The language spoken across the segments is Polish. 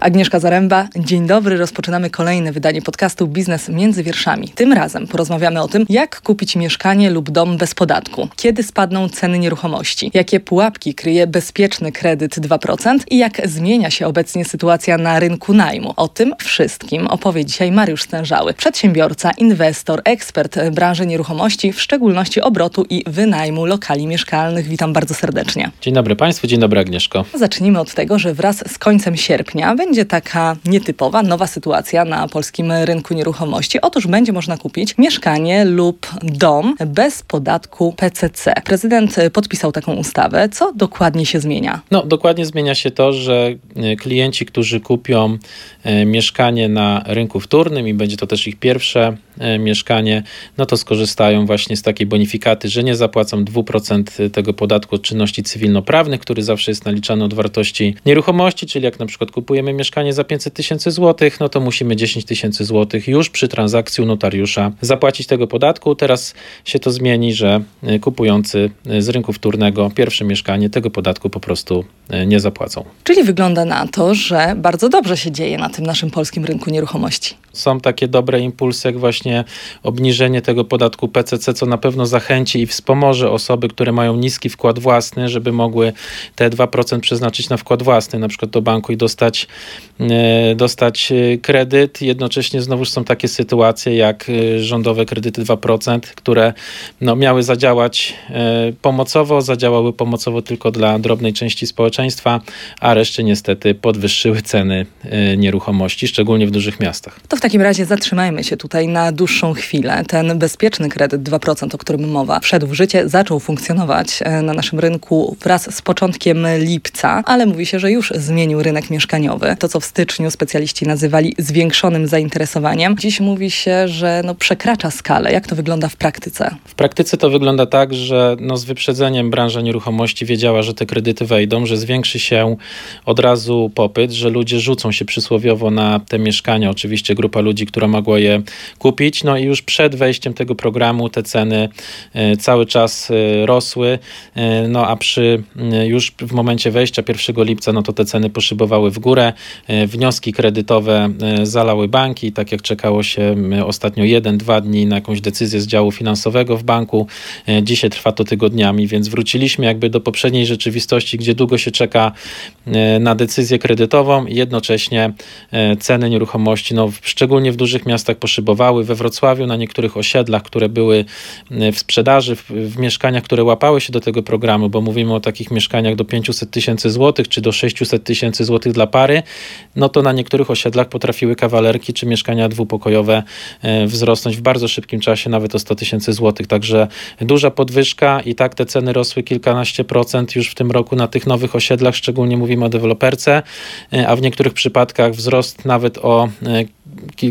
Agnieszka Zaręba, dzień dobry. Rozpoczynamy kolejne wydanie podcastu Biznes między wierszami. Tym razem porozmawiamy o tym, jak kupić mieszkanie lub dom bez podatku, kiedy spadną ceny nieruchomości, jakie pułapki kryje bezpieczny kredyt 2% i jak zmienia się obecnie sytuacja na rynku najmu. O tym wszystkim opowie dzisiaj Mariusz Stężały, przedsiębiorca, inwestor, ekspert branży nieruchomości, w szczególności obrotu i wynajmu lokali mieszkalnych. Witam bardzo serdecznie. Dzień dobry Państwu, dzień dobry Agnieszko. Zacznijmy od tego, że wraz z końcem sierpnia będzie taka nietypowa, nowa sytuacja na polskim rynku nieruchomości. Otóż będzie można kupić mieszkanie lub dom bez podatku PCC. Prezydent podpisał taką ustawę. Co dokładnie się zmienia? No, dokładnie zmienia się to, że e, klienci, którzy kupią e, mieszkanie na rynku wtórnym i będzie to też ich pierwsze mieszkanie, no to skorzystają właśnie z takiej bonifikaty, że nie zapłacą 2% tego podatku od czynności cywilnoprawnych, który zawsze jest naliczany od wartości nieruchomości, czyli jak na przykład kupujemy mieszkanie za 500 tysięcy złotych, no to musimy 10 tysięcy złotych już przy transakcji u notariusza zapłacić tego podatku. Teraz się to zmieni, że e, kupujący e, z rynku wtórnego pierwsze mieszkanie tego podatku po prostu e, nie zapłacą. Czyli wygląda na to, że bardzo dobrze się dzieje na tym naszym polskim rynku nieruchomości. Są takie dobre impulsy, jak właśnie obniżenie tego podatku PCC, co na pewno zachęci i wspomoże osoby, które mają niski wkład własny, żeby mogły te 2% przeznaczyć na wkład własny, na przykład do banku i dostać E, dostać e, kredyt. Jednocześnie znowu są takie sytuacje jak e, rządowe kredyty 2%, które no, miały zadziałać pomocowo, zadziałały pomocowo tylko dla drobnej części społeczeństwa, a reszcie niestety podwyższyły ceny nieruchomości, szczególnie w dużych miastach. To w takim razie zatrzymajmy się tutaj na dłuższą chwilę. Ten bezpieczny kredyt 2%, o którym mowa, wszedł w życie, zaczął funkcjonować na naszym rynku wraz z początkiem lipca, ale mówi się, że już zmienił rynek mieszkaniowy. To, co w styczniu specjaliści nazywali zwiększonym zainteresowaniem. Dziś mówi się, że no, przekracza skalę. Jak to wygląda w praktyce? W praktyce to wygląda tak, że no, z wyprzedzeniem branża nieruchomości wiedziała, że te kredyty wejdą, że zwiększy się od razu popyt, że ludzie rzucą się przysłowiowo na te mieszkania. Oczywiście grupa ludzi, która mogła je kupić. No i już przed wejściem tego programu te ceny e, cały czas e, rosły. E, no a przy już w momencie wejścia 1 lipca, no to te ceny poszybowały w górę. Wnioski kredytowe zalały banki, tak jak czekało się ostatnio jeden, dwa dni na jakąś decyzję z działu finansowego w banku. Dzisiaj trwa to tygodniami, więc wróciliśmy jakby do poprzedniej rzeczywistości, gdzie długo się czeka na decyzję kredytową i jednocześnie ceny nieruchomości, no, szczególnie w dużych miastach poszybowały. We Wrocławiu na niektórych osiedlach, które były w sprzedaży, w, w mieszkaniach, które łapały się do tego programu, bo mówimy o takich mieszkaniach do 500 tysięcy złotych czy do 600 tysięcy złotych dla pary, no to na niektórych osiedlach potrafiły kawalerki czy mieszkania dwupokojowe e, wzrosnąć w bardzo szybkim czasie, nawet o 100 tysięcy złotych. Także duża podwyżka i tak te ceny rosły kilkanaście procent już w tym roku na tych nowych osiedlach, szczególnie mówimy o deweloperce, e, a w niektórych przypadkach wzrost nawet o e,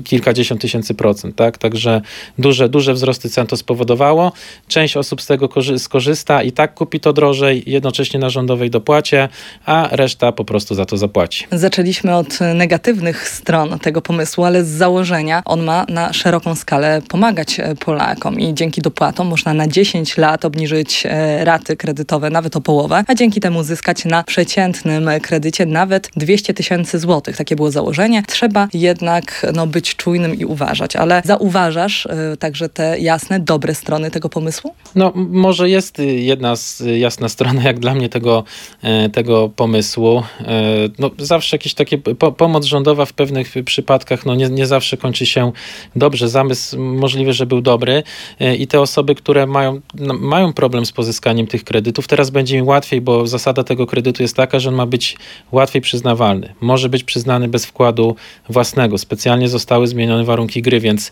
kilkadziesiąt tysięcy procent, tak? Także duże, duże wzrosty cen to spowodowało. Część osób z tego skorzysta i tak kupi to drożej, jednocześnie na rządowej dopłacie, a reszta po prostu za to zapłaci. Zaczęliśmy od negatywnych stron tego pomysłu, ale z założenia on ma na szeroką skalę pomagać e, Polakom i dzięki dopłatom można na 10 lat obniżyć e, raty kredytowe nawet o połowę, a dzięki temu zyskać na przeciętnym kredycie nawet 200 tysięcy złotych. Takie było założenie. Trzeba jednak no, być czujnym i uważać. Ale zauważasz y, także te jasne, dobre strony tego pomysłu? No, może jest jedna z, jasna strona, jak dla mnie, tego, e, tego pomysłu. E, no, zawsze jakieś takie po, pomoc rządowa w pewnych przypadkach no, nie, nie zawsze kończy się dobrze. Zamysł możliwe, że był dobry e, i te osoby, które mają, no, mają problem z pozyskaniem tych kredytów, teraz będzie im łatwiej, bo zasada tego kredytu jest taka, że on ma być łatwiej przyznawalny. Może być przyznany bez wkładu własnego. Specjalnie zostały zmienione warunki gry, więc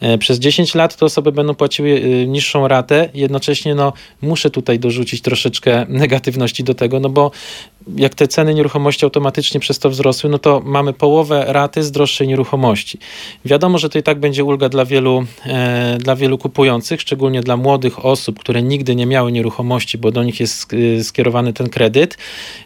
e, przez 10 lat te osoby będą płaciły e, niższą ratę. Jednocześnie no, muszę tutaj dorzucić troszeczkę negatywności do tego, no bo jak te ceny nieruchomości automatycznie przez to wzrosły, no to mamy połowę raty z droższej nieruchomości. Wiadomo, że to i tak będzie ulga dla wielu, e, dla wielu kupujących, szczególnie dla młodych osób, które nigdy nie miały nieruchomości, bo do nich jest e, skierowany ten kredyt.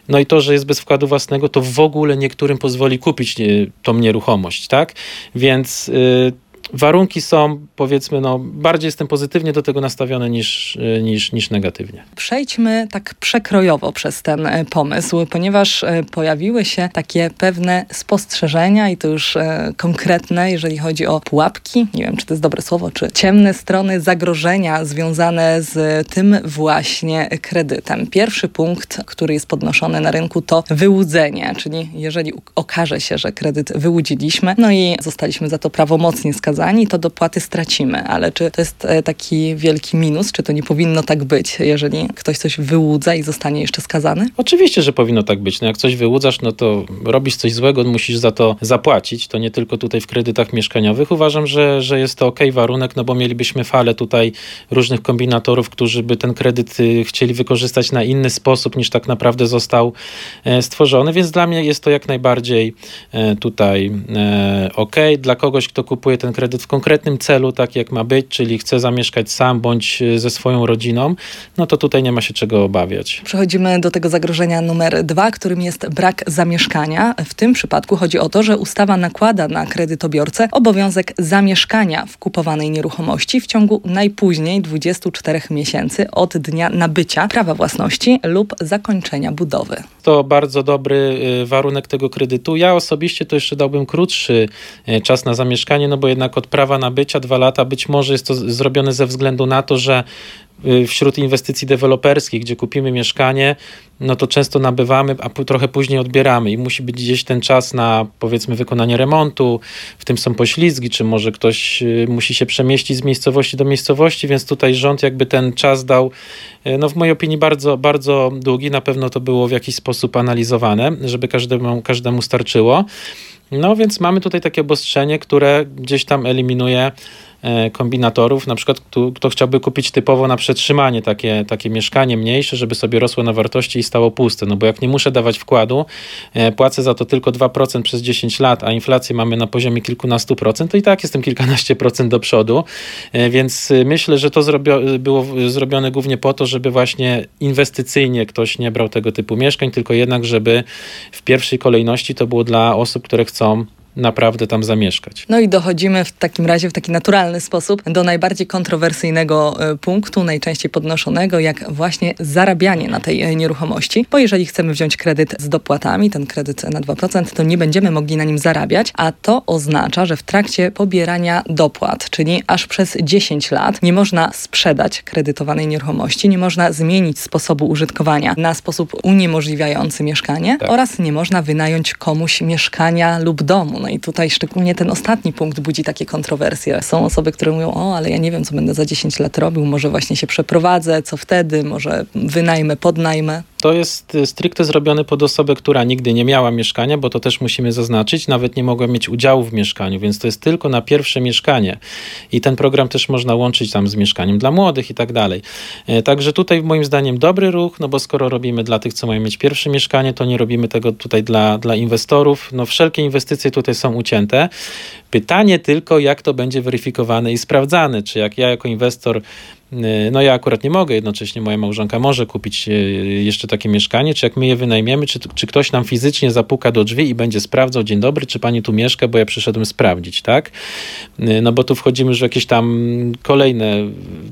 No i to, że jest bez wkładu własnego, to w ogóle niektórym pozwoli kupić e, tą nieruchomość, tak? Więc e, warunki są, powiedzmy, no, bardziej jestem pozytywnie do tego nastawiony niż, niż, niż negatywnie. Przejdźmy tak przekrojowo przez ten e, pomysł, ponieważ e, pojawiły się takie pewne spostrzeżenia i to już e, konkretne, jeżeli chodzi o pułapki, nie wiem, czy to jest dobre słowo, czy ciemne strony zagrożenia związane z tym właśnie kredytem. Pierwszy punkt, który jest podnoszony na rynku, to wyłudzenie, czyli jeżeli okaże się, że kredyt wyłudziliśmy, no i zostaliśmy za to prawomocnie skazani, skazani, to dopłaty stracimy. Ale czy to jest e, taki wielki minus? Czy to nie powinno tak być, jeżeli ktoś coś wyłudza i zostanie jeszcze skazany? Oczywiście, że powinno tak być. No jak coś wyłudzasz, no to robisz coś złego, musisz za to zapłacić. To nie tylko tutaj w kredytach mieszkaniowych. Uważam, że, że jest to ok warunek, no bo mielibyśmy falę tutaj różnych kombinatorów, którzy by ten kredyt y, chcieli wykorzystać na inny sposób niż tak naprawdę został e, stworzony, więc dla mnie jest to jak najbardziej e, tutaj ok. Dla kogoś, kto kupuje ten kredyt kredyt w konkretnym celu, tak jak ma być, czyli chce zamieszkać sam bądź e, ze swoją rodziną, no to tutaj nie ma się czego obawiać. Przechodzimy do tego zagrożenia numer dwa, którym jest brak zamieszkania. W tym przypadku chodzi o to, że ustawa nakłada na kredytobiorcę obowiązek zamieszkania w kupowanej nieruchomości w ciągu najpóźniej 24 miesięcy od dnia nabycia prawa własności lub zakończenia budowy. To bardzo dobry e, warunek tego kredytu. Ja osobiście to jeszcze dałbym krótszy e, czas na zamieszkanie, no bo jednak od prawa nabycia dwa lata. Być może jest to zrobione ze względu na to, że wśród inwestycji deweloperskich, gdzie kupimy mieszkanie, no to często nabywamy, a trochę później odbieramy i musi być gdzieś ten czas na powiedzmy wykonanie remontu, w tym są poślizgi, czy może ktoś y, musi się przemieścić z miejscowości do miejscowości, więc tutaj rząd jakby ten czas dał, y, no w mojej opinii bardzo, bardzo długi, na pewno to było w jakiś sposób analizowane, żeby każdemu, każdemu starczyło. No więc mamy tutaj takie obostrzenie, które gdzieś tam eliminuje kombinatorów, na przykład kto, kto, chciałby kupić typowo na przetrzymanie takie, takie mieszkanie mniejsze, żeby sobie rosło na wartości i stało puste, no bo jak nie muszę dawać wkładu, e, płacę za to tylko 2% przez 10 lat, a inflację mamy na poziomie kilkunastu procent, to i tak jestem kilkanaście procent do przodu, e, więc myślę, że to zrobio, było zrobione głównie po to, żeby właśnie inwestycyjnie ktoś nie brał tego typu mieszkań, tylko jednak, żeby w pierwszej kolejności to było dla osób, które chcą naprawdę tam zamieszkać. No i dochodzimy w takim razie w taki naturalny sposób do najbardziej kontrowersyjnego e, punktu, najczęściej podnoszonego, jak właśnie zarabianie na tej e, nieruchomości, bo jeżeli chcemy wziąć kredyt z dopłatami, ten kredyt na 2%, to nie będziemy mogli na nim zarabiać, a to oznacza, że w trakcie pobierania dopłat, czyli aż przez 10 lat nie można sprzedać kredytowanej nieruchomości, nie można zmienić sposobu użytkowania na sposób uniemożliwiający mieszkanie tak. oraz nie można wynająć komuś mieszkania lub domu no i tutaj szczególnie ten ostatni punkt budzi takie kontrowersje. Są osoby, które mówią, o, ale ja nie wiem, co będę za 10 lat robił, może właśnie się przeprowadzę, co wtedy, może wynajmę, podnajmę. To jest y, stricte zrobione pod osobę, która nigdy nie miała mieszkania, bo to też musimy zaznaczyć, nawet nie mogła mieć udziału w mieszkaniu, więc to jest tylko na pierwsze mieszkanie. I ten program też można łączyć tam z mieszkaniem dla młodych i tak dalej. E, także tutaj moim zdaniem dobry ruch, no bo skoro robimy dla tych, co mają mieć pierwsze mieszkanie, to nie robimy tego tutaj dla, dla inwestorów. No wszelkie inwestycje tutaj są ucięte. Pytanie tylko, jak to będzie weryfikowane i sprawdzane. Czy jak ja jako inwestor no ja akurat nie mogę, jednocześnie moja małżonka może kupić y, jeszcze takie mieszkanie, czy jak my je wynajmiemy, czy, czy ktoś nam fizycznie zapuka do drzwi i będzie sprawdzał, dzień dobry, czy pani tu mieszka, bo ja przyszedłem sprawdzić, tak? Y, no bo tu wchodzimy już w jakieś tam kolejne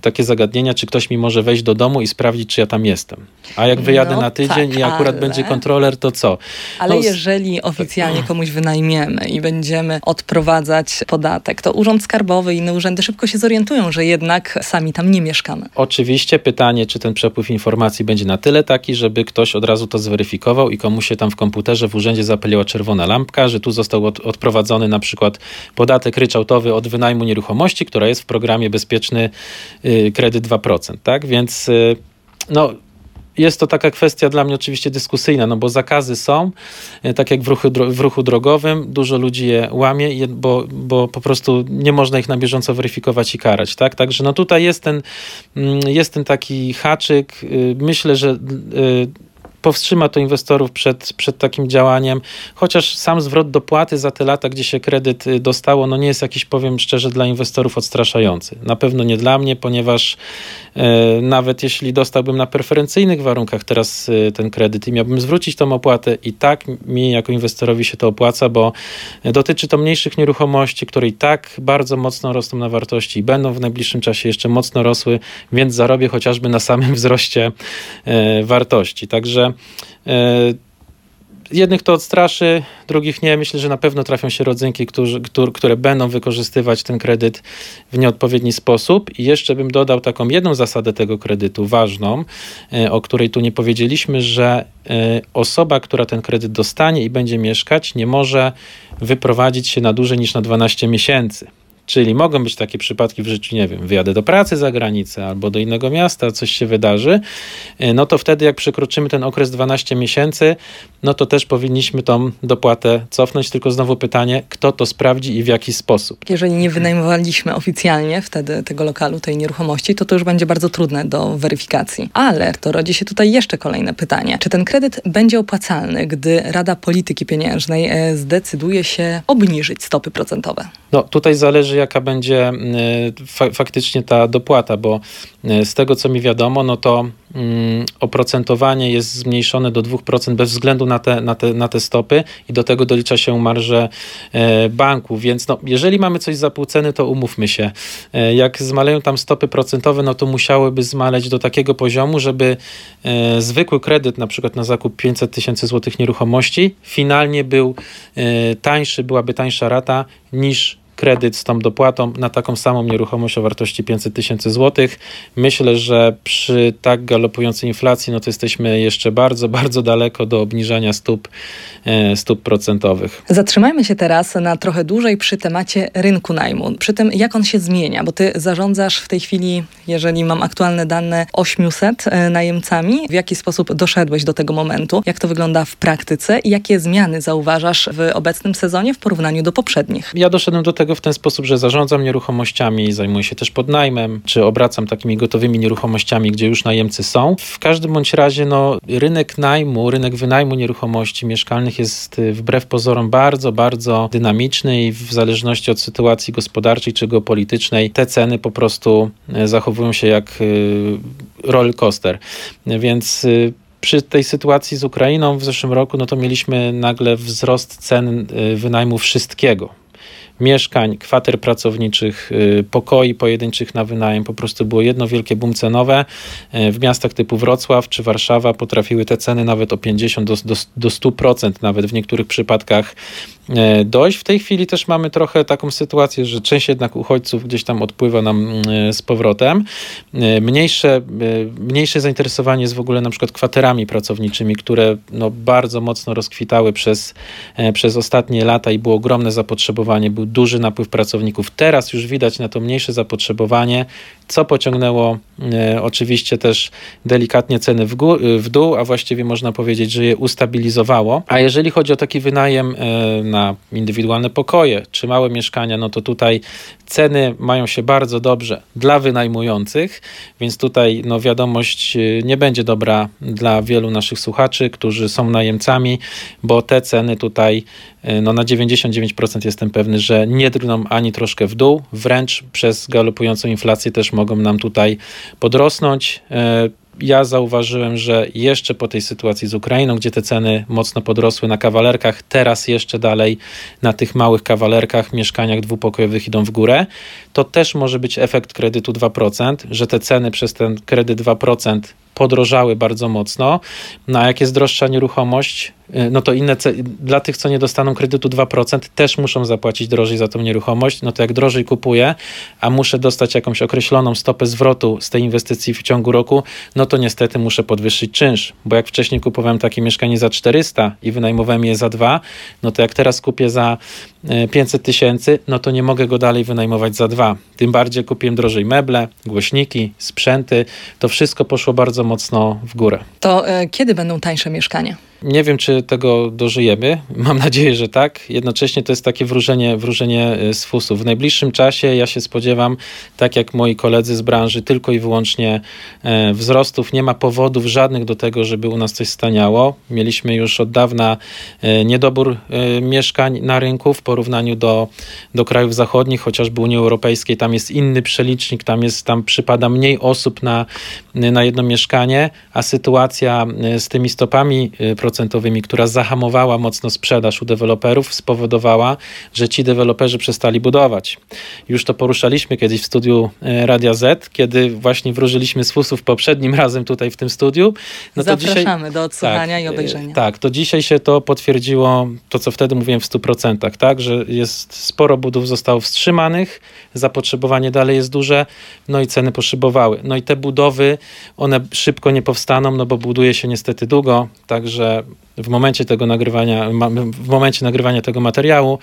takie zagadnienia, czy ktoś mi może wejść do domu i sprawdzić, czy ja tam jestem. A jak wyjadę no, na tydzień tak, i akurat ale... będzie kontroler, to co? Ale no, jeżeli oficjalnie komuś wynajmiemy i będziemy odprowadzać podatek, to Urząd Skarbowy i inne urzędy szybko się zorientują, że jednak sami tam nie mieszkamy. Oczywiście pytanie, czy ten przepływ informacji będzie na tyle taki, żeby ktoś od razu to zweryfikował i komuś się tam w komputerze w urzędzie zapaliła czerwona lampka, że tu został od, odprowadzony na przykład podatek ryczałtowy od wynajmu nieruchomości, która jest w programie Bezpieczny y, Kredyt 2%, tak? Więc y, no jest to taka kwestia dla mnie oczywiście dyskusyjna, no bo zakazy są, e, tak jak w ruchu, w ruchu drogowym, dużo ludzi je łamie, bo, bo po prostu nie można ich na bieżąco weryfikować i karać, tak? Także no tutaj jest ten, mm, jest ten taki haczyk. Y, myślę, że y, powstrzyma to inwestorów przed, przed takim działaniem, chociaż sam zwrot dopłaty za te lata, gdzie się kredyt y, dostało, no nie jest jakiś, powiem szczerze, dla inwestorów odstraszający. Na pewno nie dla mnie, ponieważ e, nawet jeśli dostałbym na preferencyjnych warunkach teraz e, ten kredyt i miałbym zwrócić tą opłatę, i tak mi jako inwestorowi się to opłaca, bo dotyczy to mniejszych nieruchomości, które i tak bardzo mocno rosną na wartości i będą w najbliższym czasie jeszcze mocno rosły, więc zarobię chociażby na samym wzroście e, wartości. Także E, jednych to odstraszy, drugich nie. Myślę, że na pewno trafią się rodzynki, którzy, które będą wykorzystywać ten kredyt w nieodpowiedni sposób. I jeszcze bym dodał taką jedną zasadę tego kredytu, ważną, e, o której tu nie powiedzieliśmy, że e, osoba, która ten kredyt dostanie i będzie mieszkać, nie może wyprowadzić się na dłużej niż na 12 miesięcy. Czyli mogą być takie przypadki w życiu, nie wiem, wyjadę do pracy za granicę albo do innego miasta, coś się wydarzy, e, no to wtedy jak przekroczymy ten okres 12 miesięcy, no to też powinniśmy tą dopłatę cofnąć. Tylko znowu pytanie, kto to sprawdzi i w jaki sposób. Jeżeli nie wynajmowaliśmy oficjalnie wtedy tego lokalu, tej nieruchomości, to to już będzie bardzo trudne do weryfikacji. Ale to rodzi się tutaj jeszcze kolejne pytanie. Czy ten kredyt będzie opłacalny, gdy Rada Polityki Pieniężnej e, zdecyduje się obniżyć stopy procentowe? No tutaj zależy jaka będzie e, fa faktycznie ta dopłata, bo e, z tego co mi wiadomo, no to mm, oprocentowanie jest zmniejszone do 2% bez względu na te, na, te, na te stopy i do tego dolicza się marże e, banku, więc no, jeżeli mamy coś za pół ceny, to umówmy się. Jak zmaleją tam stopy procentowe, no to musiałyby zmaleć do takiego poziomu, żeby zwykły kredyt, na przykład na zakup 500 tysięcy złotych nieruchomości, finalnie był tańszy, byłaby tańsza rata niż kredyt z tą dopłatą na taką samą nieruchomość o wartości 500 tysięcy złotych. Myślę, że przy tak galopującej inflacji, no to jesteśmy jeszcze bardzo, bardzo daleko do obniżania stóp, e, stóp procentowych. Zatrzymajmy się teraz na trochę dłużej przy temacie rynku najmu, przy tym jak on się zmienia, bo ty zarządzasz w tej chwili, jeżeli mam aktualne dane, 800 e, najemcami. W jaki sposób doszedłeś do tego momentu? Jak to wygląda w praktyce i jakie zmiany zauważasz w obecnym sezonie w porównaniu do poprzednich? Ja doszedłem do tego tego w ten sposób, że zarządzam nieruchomościami, zajmuję się też podnajmem, czy obracam takimi gotowymi nieruchomościami, gdzie już najemcy są. W każdym bądź razie no, rynek najmu, rynek wynajmu nieruchomości mieszkalnych jest y, wbrew pozorom bardzo, bardzo dynamiczny i w zależności od sytuacji gospodarczej czy geopolitycznej te ceny po prostu y, zachowują się jak y, roller coaster. Więc przy tej sytuacji z Ukrainą w zeszłym roku, no to mieliśmy nagle wzrost cen wynajmu wszystkiego mieszkań, kwater pracowniczych, y, pokoi pojedynczych na wynajem. Po prostu było jedno wielkie boom cenowe. Y, w miastach typu Wrocław czy Warszawa potrafiły te ceny nawet o 50 do, do, do 100% nawet w niektórych przypadkach y, dojść. W tej chwili też mamy trochę taką sytuację, że część jednak uchodźców gdzieś tam odpływa nam z powrotem. Mniejsze, mniejsze zainteresowanie jest w ogóle na przykład kwaterami pracowniczymi, które no bardzo mocno rozkwitały przez, przez ostatnie lata i było ogromne zapotrzebowanie. Był duży napływ pracowników. Teraz już widać na to mniejsze zapotrzebowanie, co pociągnęło e, oczywiście też delikatnie ceny w, w dół, a właściwie można powiedzieć, że je ustabilizowało. A jeżeli chodzi o taki wynajem e, na indywidualne pokoje czy małe mieszkania, no to tutaj ceny mają się bardzo dobrze dla wynajmujących, więc tutaj no, wiadomość e, nie będzie dobra dla wielu naszych słuchaczy, którzy są najemcami, bo te ceny tutaj no na 99% jestem pewny, że nie drgną ani troszkę w dół, wręcz przez galopującą inflację też mogą nam tutaj podrosnąć. E, ja zauważyłem, że jeszcze po tej sytuacji z Ukrainą, gdzie te ceny mocno podrosły na kawalerkach, teraz jeszcze dalej na tych małych kawalerkach, mieszkaniach dwupokojowych idą w górę, to też może być efekt kredytu 2%, że te ceny przez ten kredyt 2% podrożały bardzo mocno. No a jak jest droższa nieruchomość, no to inne dla tych, co nie dostaną kredytu 2%, też muszą zapłacić drożej za tą nieruchomość. No to jak drożej kupuję, a muszę dostać jakąś określoną stopę zwrotu z tej inwestycji w ciągu roku, no to niestety muszę podwyższyć czynsz, bo jak wcześniej kupowałem takie mieszkanie za 400 i wynajmowałem je za 2, no to jak teraz kupię za 500 y, tysięcy, no to nie mogę go dalej wynajmować za 2. Tym bardziej kupiłem drożej meble, głośniki, sprzęty. To wszystko poszło bardzo mocno w górę. To e, kiedy będą tańsze mieszkania? Nie wiem, czy tego dożyjemy. Mam nadzieję, że tak. Jednocześnie to jest takie wróżenie, wróżenie z fusów. W najbliższym czasie ja się spodziewam, tak jak moi koledzy z branży, tylko i wyłącznie wzrostów. Nie ma powodów żadnych do tego, żeby u nas coś staniało. Mieliśmy już od dawna niedobór mieszkań na rynku w porównaniu do, do krajów zachodnich, chociażby Unii Europejskiej. Tam jest inny przelicznik, tam, jest, tam przypada mniej osób na, na jedno mieszkanie, a sytuacja z tymi stopami procentowymi, która zahamowała mocno sprzedaż u deweloperów, spowodowała, że ci deweloperzy przestali budować. Już to poruszaliśmy kiedyś w studiu Radia Z, kiedy właśnie wróżyliśmy z fusów poprzednim razem tutaj w tym studiu. No Zapraszamy dzisiaj, do odsłuchania tak, i obejrzenia. Tak, to dzisiaj się to potwierdziło, to co wtedy mówiłem w 100%, tak, że jest sporo budów zostało wstrzymanych, zapotrzebowanie dalej jest duże, no i ceny poszybowały. No i te budowy, one szybko nie powstaną, no bo buduje się niestety długo, także w momencie tego nagrywania, w momencie nagrywania tego materiału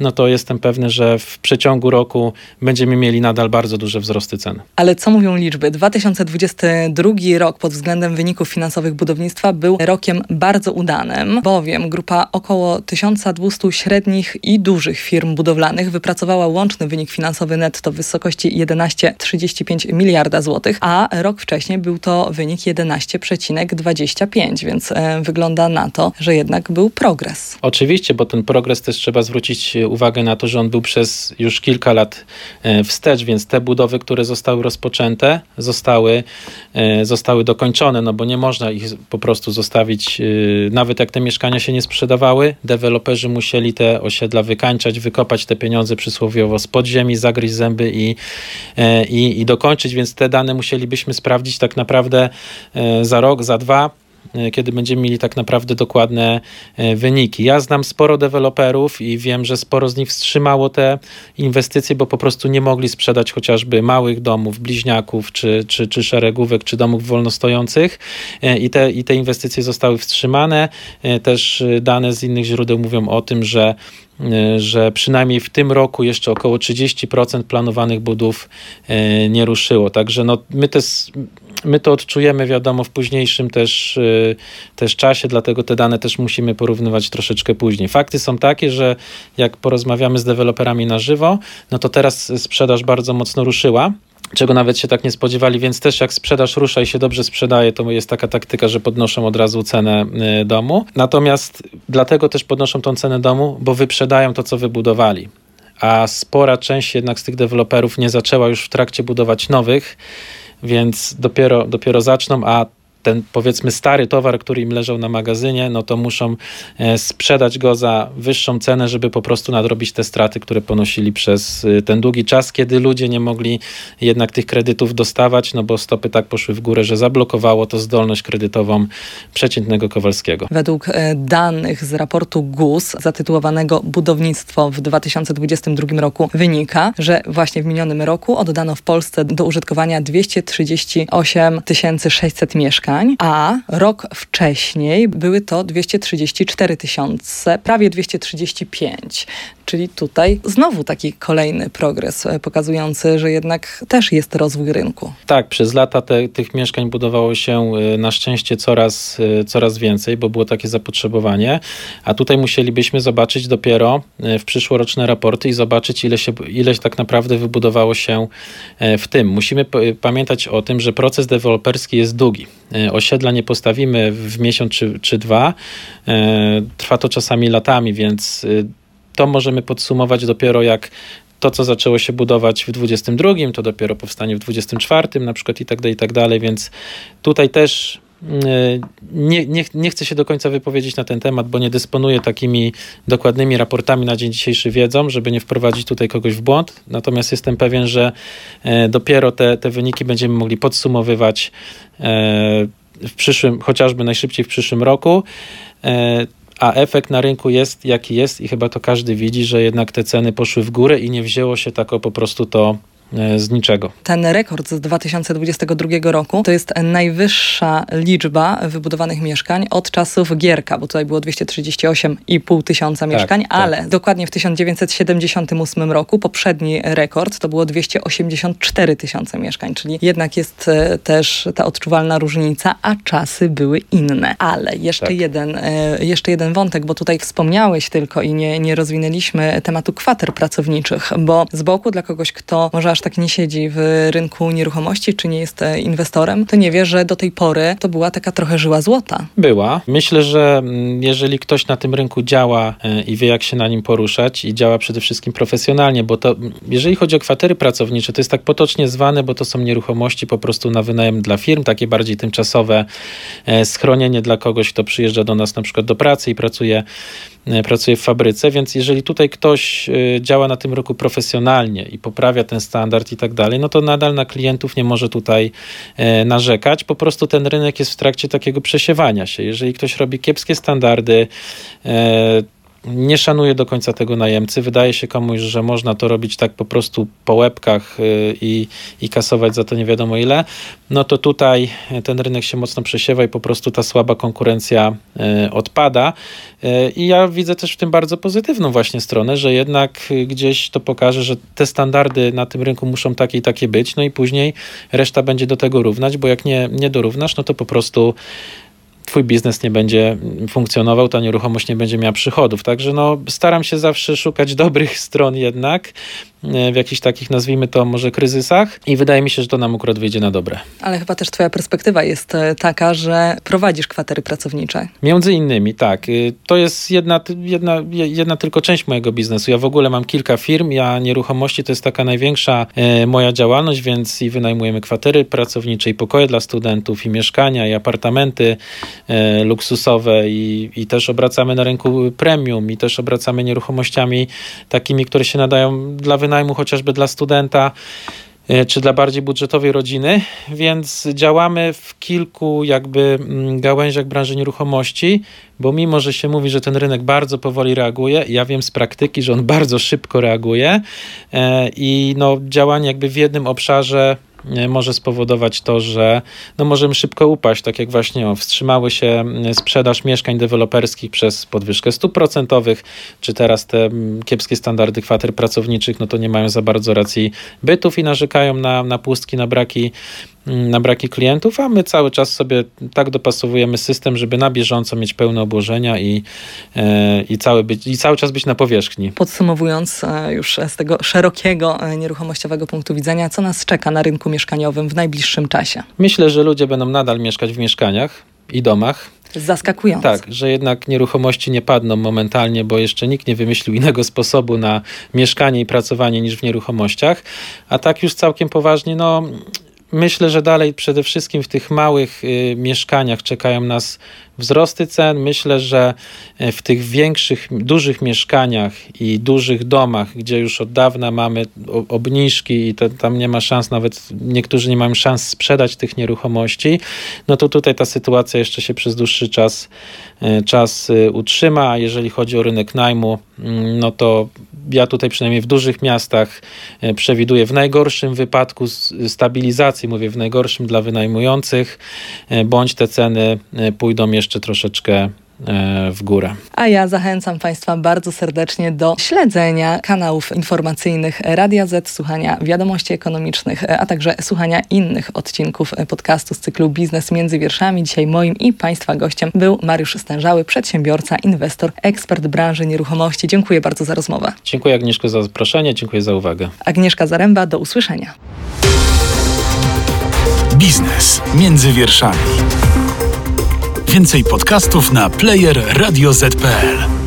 no to jestem pewny, że w przeciągu roku będziemy mieli nadal bardzo duże wzrosty cen. Ale co mówią liczby? 2022 rok pod względem wyników finansowych budownictwa był rokiem bardzo udanym, bowiem grupa około 1200 średnich i dużych firm budowlanych wypracowała łączny wynik finansowy netto w wysokości 11,35 miliarda złotych, a rok wcześniej był to wynik 11,25, więc e, wygląda na to, że jednak był progres. Oczywiście, bo ten progres też trzeba zwrócić uwagę na to, że on był przez już kilka lat e, wstecz, więc te budowy, które zostały rozpoczęte, zostały, e, zostały dokończone, no bo nie można ich po prostu zostawić, e, nawet jak te mieszkania się nie sprzedawały, deweloperzy musieli te osiedla wykańczać, wykopać te pieniądze przysłowiowo z podziemi, zagryźć zęby i, i, i dokończyć, więc te dane musielibyśmy sprawdzić tak naprawdę za rok, za dwa, kiedy będziemy mieli tak naprawdę dokładne e, wyniki. Ja znam sporo deweloperów i wiem, że sporo z nich wstrzymało te inwestycje, bo po prostu nie mogli sprzedać chociażby małych domów, bliźniaków, czy, czy, czy szeregówek, czy domów wolnostojących e, i te, i te inwestycje zostały wstrzymane. Też dane z innych źródeł mówią o tym, że E, że przynajmniej w tym roku jeszcze około 30% planowanych budów e, nie ruszyło. Także no, my, te, my to odczujemy, wiadomo, w późniejszym też, e, też czasie, dlatego te dane też musimy porównywać troszeczkę później. Fakty są takie, że jak porozmawiamy z deweloperami na żywo, no to teraz sprzedaż bardzo mocno ruszyła czego nawet się tak nie spodziewali, więc też jak sprzedaż rusza i się dobrze sprzedaje, to jest taka taktyka, że podnoszą od razu cenę y, domu. Natomiast dlatego też podnoszą tą cenę domu, bo wyprzedają to, co wybudowali. A spora część jednak z tych deweloperów nie zaczęła już w trakcie budować nowych, więc dopiero, dopiero zaczną, a ten powiedzmy stary towar, który im leżał na magazynie, no to muszą e, sprzedać go za wyższą cenę, żeby po prostu nadrobić te straty, które ponosili przez e, ten długi czas, kiedy ludzie nie mogli jednak tych kredytów dostawać, no bo stopy tak poszły w górę, że zablokowało to zdolność kredytową przeciętnego Kowalskiego. Według e, danych z raportu GUS zatytułowanego Budownictwo w 2022 roku wynika, że właśnie w minionym roku oddano w Polsce do użytkowania 238 600 mieszkań mieszkań, a rok wcześniej były to 234 tysiące, prawie 235. Czyli tutaj znowu taki kolejny progres e, pokazujący, że jednak też jest rozwój rynku. Tak, przez lata te, tych mieszkań budowało się e, na szczęście coraz, e, coraz więcej, bo było takie zapotrzebowanie, a tutaj musielibyśmy zobaczyć dopiero w przyszłoroczne raporty i zobaczyć, ile, się, ile tak naprawdę wybudowało się w tym. Musimy pamiętać o tym, że proces deweloperski jest długi. Osiedla nie postawimy w miesiąc czy, czy dwa. Trwa to czasami latami, więc to możemy podsumować dopiero jak to, co zaczęło się budować w 22, to dopiero powstanie w 24 na przykład i tak dalej, i tak dalej, więc tutaj też nie, nie, nie chcę się do końca wypowiedzieć na ten temat, bo nie dysponuję takimi dokładnymi raportami na dzień dzisiejszy wiedzą, żeby nie wprowadzić tutaj kogoś w błąd. Natomiast jestem pewien, że e, dopiero te, te wyniki będziemy mogli podsumowywać e, w przyszłym, chociażby najszybciej w przyszłym roku. E, a efekt na rynku jest jaki jest i chyba to każdy widzi, że jednak te ceny poszły w górę i nie wzięło się tak po prostu to z niczego. Ten rekord z 2022 roku to jest najwyższa liczba wybudowanych mieszkań od czasów Gierka, bo tutaj było 238,5 tysiąca Tak, mieszkań, tak. ale dokładnie w 1978 roku poprzedni rekord to było 284 tysiące mieszkań, czyli jednak jest e, też ta odczuwalna różnica, a czasy były inne. Ale jeszcze, Tak. jeden, e, jeszcze jeden wątek, bo tutaj wspomniałeś tylko i nie, nie rozwinęliśmy tematu kwater pracowniczych, bo z boku dla kogoś, kto może aż tak nie siedzi w rynku nieruchomości, czy nie jest e, inwestorem, to nie wie, że do tej pory to była taka trochę żyła złota. Była. Myślę, że mm, jeżeli ktoś na tym rynku działa e, i wie, jak się na nim poruszać i działa przede wszystkim profesjonalnie, bo to, jeżeli chodzi o kwatery pracownicze, to jest tak potocznie zwane, bo to są nieruchomości po prostu na wynajem dla firm, takie bardziej tymczasowe e, schronienie dla kogoś, kto przyjeżdża do nas na przykład do pracy i pracuje, pracuje w fabryce, więc jeżeli tutaj ktoś działa na tym rynku profesjonalnie i poprawia ten standard i tak dalej, no to nadal na klientów nie może tutaj e, narzekać. Po prostu ten rynek jest w trakcie takiego przesiewania się. Jeżeli ktoś robi kiepskie standardy, e, nie szanuje do końca tego najemcy. Wydaje się komuś, że można to robić tak po prostu po łebkach y, i, i kasować za to nie wiadomo ile. No to tutaj ten rynek się mocno przesiewa i po prostu ta słaba konkurencja y, odpada. Y, I ja widzę też w tym bardzo pozytywną właśnie stronę, że jednak gdzieś to pokaże, że te standardy na tym rynku muszą takie i takie być, no i później reszta będzie do tego równać, bo jak nie, nie dorównasz, no to po prostu twój biznes nie będzie funkcjonował, ta nieruchomość nie będzie miała przychodów. Także no, staram się zawsze szukać dobrych stron jednak w jakichś takich, nazwijmy to może kryzysach i wydaje mi się, że to nam akurat wyjdzie na dobre. Ale chyba też twoja perspektywa jest e, taka, że prowadzisz kwatery pracownicze. Między innymi, tak. Y, To jest jedna, jedna, jedna tylko część mojego biznesu. Ja w ogóle mam kilka firm, ja nieruchomości to jest taka największa e, moja działalność, więc i wynajmujemy kwatery pracownicze, i pokoje dla studentów, i mieszkania, i apartamenty e, luksusowe, i, i też obracamy na rynku premium, i też obracamy nieruchomościami takimi, które się nadają dla wynajmu, chociażby dla studenta e, czy dla bardziej budżetowej rodziny, więc działamy w kilku jakby mm, gałęziach branży nieruchomości, bo mimo, że się mówi, że ten rynek bardzo powoli reaguje, ja wiem z praktyki, że on bardzo szybko reaguje e, i no, działanie jakby w jednym obszarze może spowodować to, że no możemy szybko upaść, tak jak właśnie o, wstrzymały się mm, sprzedaż mieszkań deweloperskich przez podwyżkę stóp procentowych, czy teraz te kiepskie standardy kwater pracowniczych, no to nie mają za bardzo racji bytów i narzekają na, na pustki, na braki, na braki klientów, a my cały czas sobie tak dopasowujemy system, żeby na bieżąco mieć pełne obłożenia i, e, i, cały, być, i cały czas być na powierzchni. Podsumowując e, już z tego szerokiego e, nieruchomościowego punktu widzenia, co nas czeka na rynku mieszkaniowym w najbliższym czasie? Myślę, że ludzie będą nadal mieszkać w mieszkaniach i domach, Zaskakujące. Tak, że jednak nieruchomości nie padną momentalnie, bo jeszcze nikt nie wymyślił innego sposobu na mieszkanie i pracowanie niż w nieruchomościach. A tak już całkiem poważnie, no myślę, że dalej przede wszystkim w tych małych y, mieszkaniach czekają nas wzrosty cen. Myślę, że e, w tych większych, dużych mieszkaniach i dużych domach, gdzie już od dawna mamy obniżki i to, tam nie ma szans, nawet niektórzy nie mają szans sprzedać tych nieruchomości, no to tutaj ta sytuacja jeszcze się przez dłuższy czas, e, czas e, utrzyma. A jeżeli chodzi o rynek najmu, mm, no to ja tutaj przynajmniej w dużych miastach przewiduję w najgorszym wypadku stabilizacji, mówię w najgorszym dla wynajmujących, bądź te ceny pójdą jeszcze troszeczkę e, w górę. A ja zachęcam Państwa bardzo serdecznie do śledzenia kanałów informacyjnych Radia Z, słuchania wiadomości ekonomicznych, a także słuchania innych odcinków podcastu z cyklu Biznes między wierszami. Dzisiaj moim i Państwa gościem był Mariusz Stężały, przedsiębiorca, inwestor, ekspert branży nieruchomości. Dziękuję bardzo za rozmowę. Dziękuję Agnieszko za zaproszenie, dziękuję za uwagę. Agnieszka Zaręba, do usłyszenia. Biznes między wierszami. Więcej podcastów na player radioz.pl.